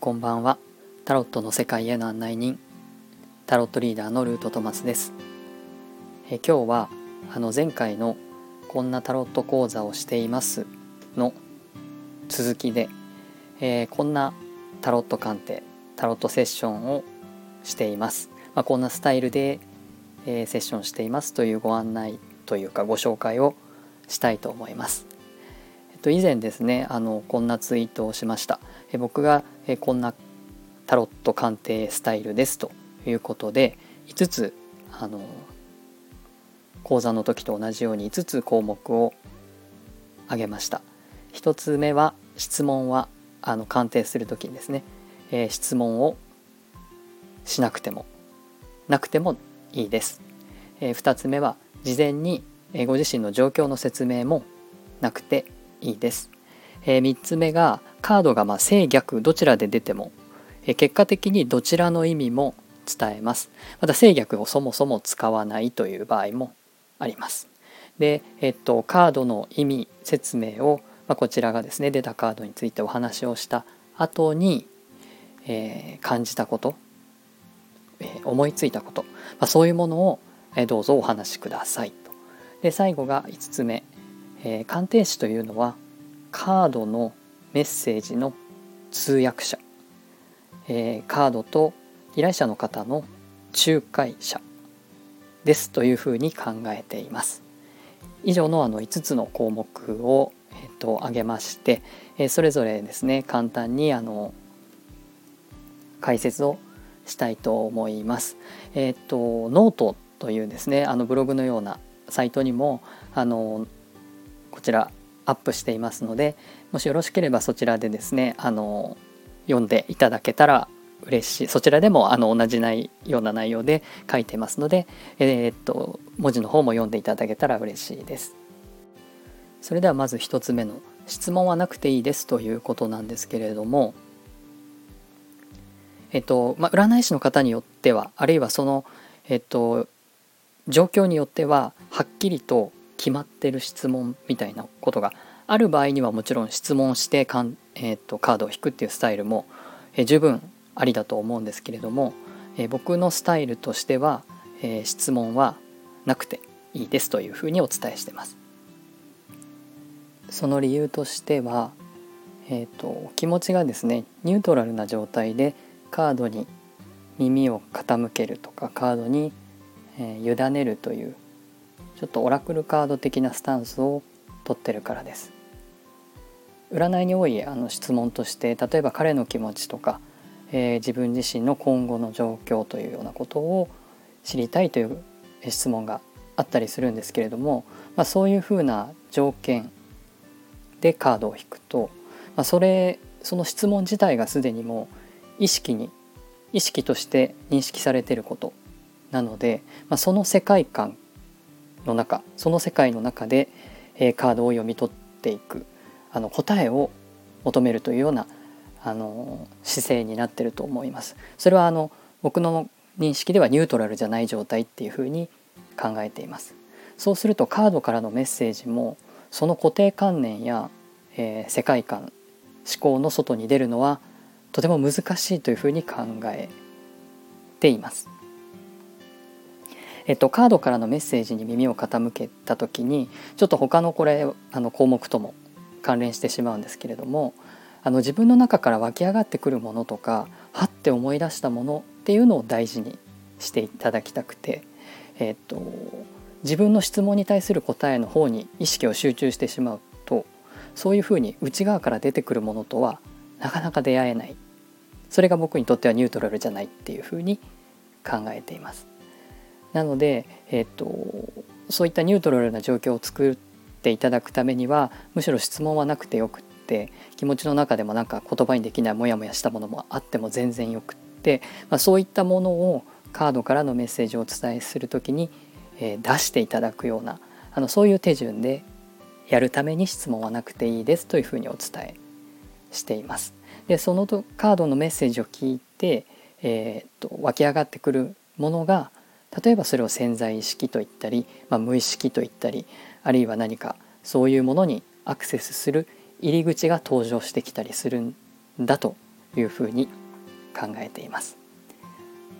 こんばんは。タロットの世界への案内人。タロットリーダーのルートトマスです。え今日はあの前回のこんなタロット講座をしていますの続きで、えー、こんなタロット鑑定タロットセッションをしています、まあ、こんなスタイルで、えー、セッションしていますというご案内というかご紹介をしたいと思います。と以前ですねあのこんなツイートをしました。え僕がえこんなタロット鑑定スタイルですということで5つあの講座の時と同じように5つ項目を挙げました。1つ目は質問はあの鑑定する時にですね、えー、質問をしなくてもなくてもいいです、えー、2つ目は事前にご自身の状況の説明もなくてです。えー、3つ目がカードがま正逆どちらで出ても、えー、結果的にどちらの意味も伝えます。また正逆をそもそも使わないという場合もあります。で、えっと、カードの意味説明を、まあ、こちらがですね出たカードについてお話をした後に、えー、感じたこと、えー、思いついたこと、まあ、そういうものを、えー、どうぞお話しくださいと。で最後が5つ目、えー、鑑定士というのはカードのメッセージの通訳者、えー、カードと依頼者の方の仲介者ですというふうに考えています。以上のあの5つの項目を、えー、と挙げまして、えー、それぞれですね簡単にあの解説をしたいと思います。えっ、ー、とノートというですねあのブログのようなサイトにもあのこちらアップしていますのでもしよろしければそちらでですねあの読んでいただけたら嬉しい。そちらでもあの同じないような内容で書いてますので、えー、っと文字の方も読んでいただけたら嬉しいです。それではまず1つ目の質問はなくていいですということなんですけれどもえっとまあ、占い師の方によってはあるいはそのえっと状況によってははっきりと決まってる質問みたいなことがある場合にはもちろん質問してかん、えーと、カードを引くっていうスタイルも、えー、十分ありだと思うんですけれども、えー、僕のスタイルとしては、えー、質問はなくていいですというふうにお伝えしてます。その理由としては、えーと気持ちがですねニュートラルな状態でカードに耳を傾けるとかカードに、えー、委ねるというちょっとオラクルカード的なスタンスを取ってるからです。占いに多いあの質問として例えば彼の気持ちとか、えー、自分自身の今後の状況というようなことを知りたいという質問があったりするんですけれども、まあ、そういうふうな条件でカードを引くと、まあ、それその質問自体がすでにもう意識に意識として認識されてることなので、まあ、その世界観の中その世界の中で、えー、カードを読み取っていくあの答えを求めるというようなあの姿勢になってると思います。それはあの僕の認識ではニュートラルじゃない状態っていうふうに考えています。そうするとカードからのメッセージもその固定観念や、えー、世界観思考の外に出るのはとても難しいというふうに考えています。えっと、カードからのメッセージに耳を傾けた時にちょっと他のこれあの項目とも関連してしまうんですけれどもあの自分の中から湧き上がってくるものとかはって思い出したものっていうのを大事にしていただきたくて、えっと、自分の質問に対する答えの方に意識を集中してしまうとそういうふうに内側から出てくるものとはなかなか出会えないそれが僕にとってはニュートラルじゃないっていうふうに考えています。なので、えっと、そういったニュートラルな状況を作っていただくためにはむしろ質問はなくてよくって気持ちの中でもなんか言葉にできないモヤモヤしたものもあっても全然よくって、まあ、そういったものをカードからのメッセージをお伝えする時に、えー、出していただくようなあのそういう手順でやるために質問はなくていいですというふうにお伝えしています。でそのカードのメッセージを聞いて、えー、っと湧き上がってくるものが例えばそれを潜在意識と言ったり、まあ、無意識と言ったりあるいは何かそういうものにアクセスする入り口が登場してきたりするんだというふうに考えています。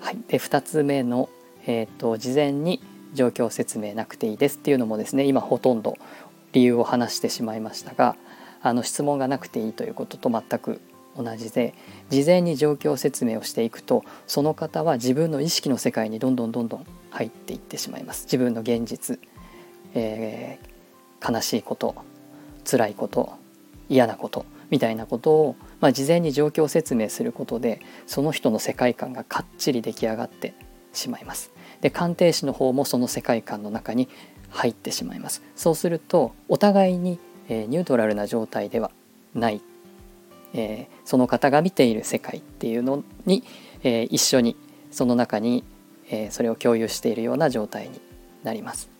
はい、で2つ目の、えーと、事前に状況説明なくていいですっていうのもですね今ほとんど理由を話してしまいましたがあの質問がなくていいということと全く同じで事前に状況説明をしていくとその方は自分の意識の世界にどんどんどんどん入っていってしまいます自分の現実、えー、悲しいこと辛いこと嫌なことみたいなことを、まあ、事前に状況説明することでその人の世界観がかっちり出来上がってしまいます。で鑑定士の方もその世界観の中に入ってしまいます。そうするとお互いに、えー、ニュートラルな状態ではない、えー、その方が見ている世界っていうのに、えー、一緒にその中に、えそれを共有しているような状態になります。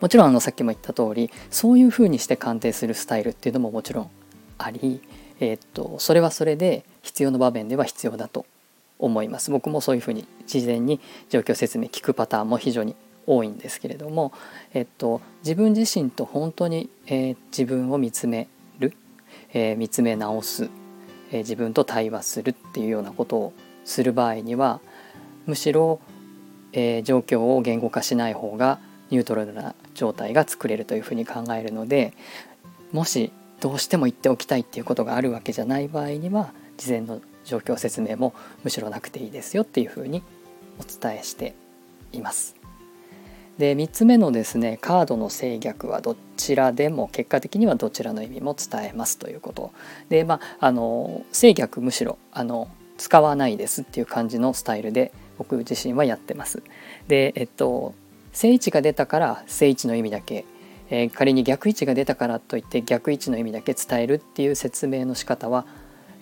もちろんあのさっきも言った通りそういうふうにして鑑定するスタイルっていうのももちろんあり、えー、っとそれはそれで必要な場面では必要だと思います僕もそういうふうに事前に状況説明聞くパターンも非常に多いんですけれども、えっと、自分自身と本当に、えー、自分を見つめ、え、見つめ直す、え、自分と対話するっていうようなことをする場合にはむしろ、え状況を言語化しない方がニュートラルな状態が作れるというふうに考えるのでもしどうしても言っておきたいっていうことがあるわけじゃない場合には事前の状況説明もむしろなくていいですよっていうふうにお伝えしています。で3つ目のですねカードの制逆はどちらでも結果的にはどちらの意味も伝えますということでまああの制逆むしろあの使わないですっていう感じのスタイルで僕自身はやってます。でえっと正位置が出たから正位置の意味だけ、えー、仮に逆位置が出たからといって逆位置の意味だけ伝えるっていう説明の仕方は、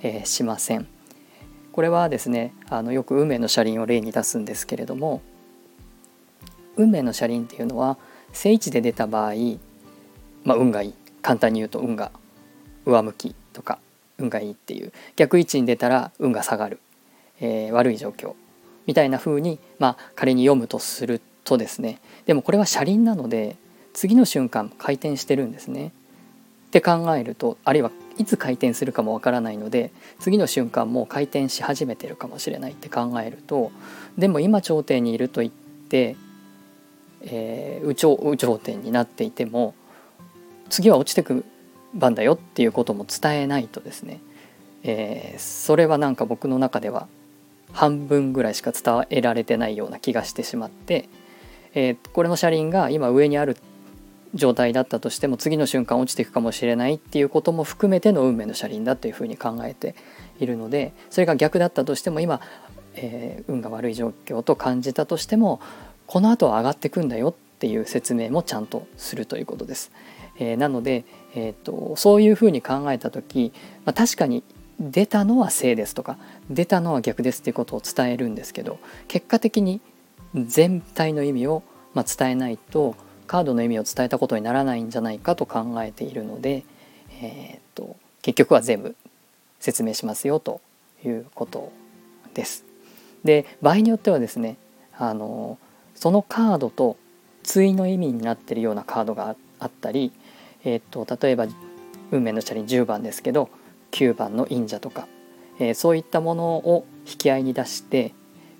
えー、しません。これはですねあのよく運命の車輪を例に出すんですけれども運命の車輪っていうのは正位置で出た場合、まあ、運がいい。簡単に言うと運が上向きとか運がいいっていう。逆位置に出たら運が下がる、えー、悪い状況。みたいな風にまあ仮に読むとするとですね。でもこれは車輪なので次の瞬間回転してるんですね。って考えるとあるいはいつ回転するかもわからないので次の瞬間もう回転し始めてるかもしれないって考えるとでも今頂点にいると言って、えー、有頂有頂点になっていても次は落ちてく番だよっていうことも伝えないとですね、えー、それはなんか僕の中では半分ぐらいしか伝えられてないような気がしてしまってえー、これの車輪が今上にある状態だったとしても次の瞬間落ちていくかもしれないっていうことも含めての運命の車輪だというふうに考えているのでそれが逆だったとしても今、えー、運が悪い状況と感じたとしてもこの後は上がってくんだよっていう説明もちゃんとするということです。えー、なので、えーと、そういうふうに考えた時、まあ、確かに出たのは正ですとか出たのは逆ですっていうことを伝えるんですけど結果的に全体の意味を、ま伝えないとカードの意味を伝えたことにならないんじゃないかと考えているので、えー、っと結局は全部説明しますよということです。で場合によってはですねあのそのカードと対の意味になってるようなカードがあったり、えー、っと例えば運命のチャリ10番ですけど9番の忍者とか、えー、そういったものを引き合いに出して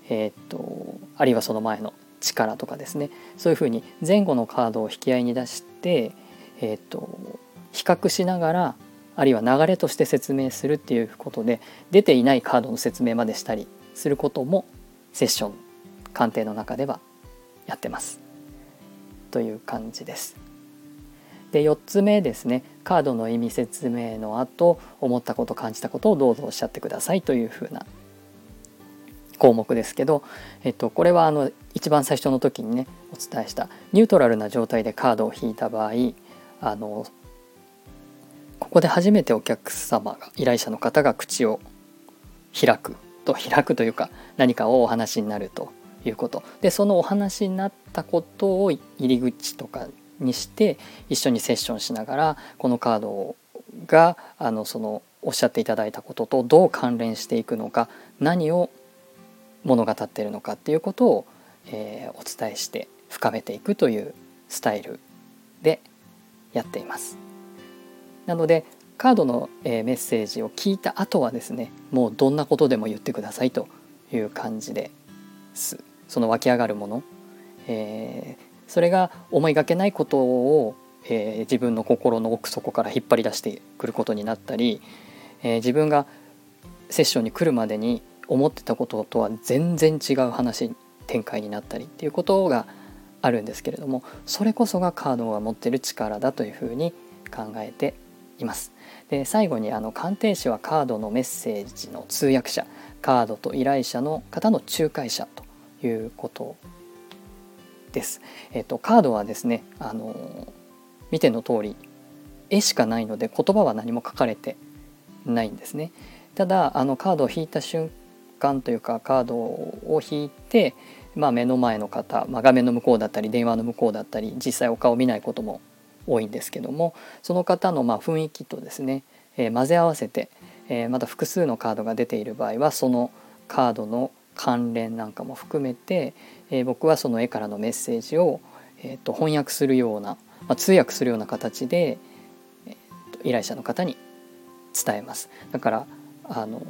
えー、っとあるいはその前の力とかですね。そういうふうに前後のカードを引き合いに出して、えー、っと比較しながらあるいは流れとして説明するっていうことで出ていないカードの説明までしたりすることもセッション鑑定の中ではやってます。という感じです。で4つ目ですねカードの意味説明の後思ったこと感じたことをどうぞおっしゃってくださいというふうな項目ですけど、えっと、これはあの一番最初の時にねお伝えしたニュートラルな状態でカードを引いた場合あのここで初めてお客様が依頼者の方が口を開くと開くというか何かをお話になるということでそのお話になったことを入り口とかにして一緒にセッションしながらこのカードがあのそのおっしゃっていただいたこととどう関連していくのか何を物語ってるのかっていうことを、えー、お伝えして深めていくというスタイルでやっています。なのでカードの、えー、メッセージを聞いた後はですねもうどんなことでも言ってくださいという感じですその湧き上がるもの、えー、それが思いがけないことを、えー、自分の心の奥底から引っ張り出してくることになったり、えー、自分がセッションに来るまでに思ってたこととは全然違う話展開になったりっていうことがあるんですけれどもそれこそがカードが持ってる力だというふうに考えています。で最後にあの鑑定士はカードのメッセージの通訳者カードと依頼者の方の仲介者ということです。えっと、カードはですねあの見ての通り絵しかないので言葉は何も書かれてないんですね。ただあのカードを引いた瞬間というかカードを引いて、まあ、目の前の方、まあ、画面の向こうだったり電話の向こうだったり実際お顔を見ないことも多いんですけどもその方のま雰囲気とですね、えー、混ぜ合わせて、えー、また複数のカードが出ている場合はそのカードの関連なんかも含めて、えー、僕はその絵からのメッセージを、えー、と翻訳するような、まあ、通訳するような形で、えー、と依頼者の方に伝えます。だからあの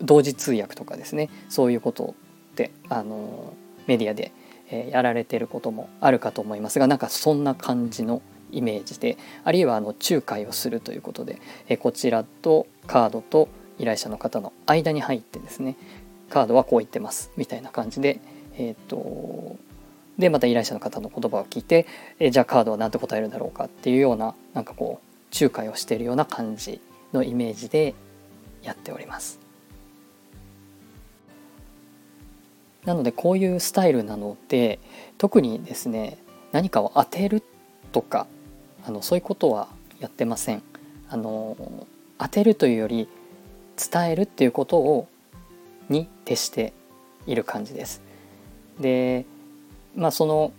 同時通訳とかですねそういうことってあのメディアで、えやられてることもあるかと思いますがなんかそんな感じのイメージであるいはあの仲介をするということで、えこちらとカードと依頼者の方の間に入ってですねカードはこう言ってますみたいな感じでえっ、ー、とでまた依頼者の方の言葉を聞いて、えじゃあカードは何て答えるんだろうかっていうようななんかこう仲介をしているような感じのイメージでやっております。なのでこういうスタイルなので特にですね何かを当てるとかあのそういうことはやってません。あの当てるというより伝えるっていうことをに徹している感じです。でまあその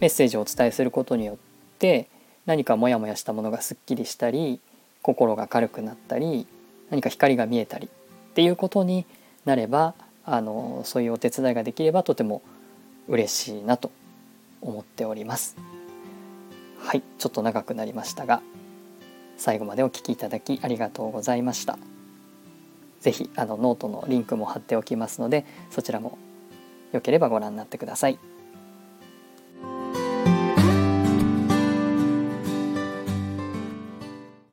メッセージをお伝えすることによって何かモヤモヤしたものがすっきりしたり心が軽くなったり何か光が見えたりっていうことになればあのそういうお手伝いができればとても嬉しいなと思っておりますはいちょっと長くなりましたが最後までお聴きいただきありがとうございました是非あのノートのリンクも貼っておきますのでそちらもよければご覧になってください。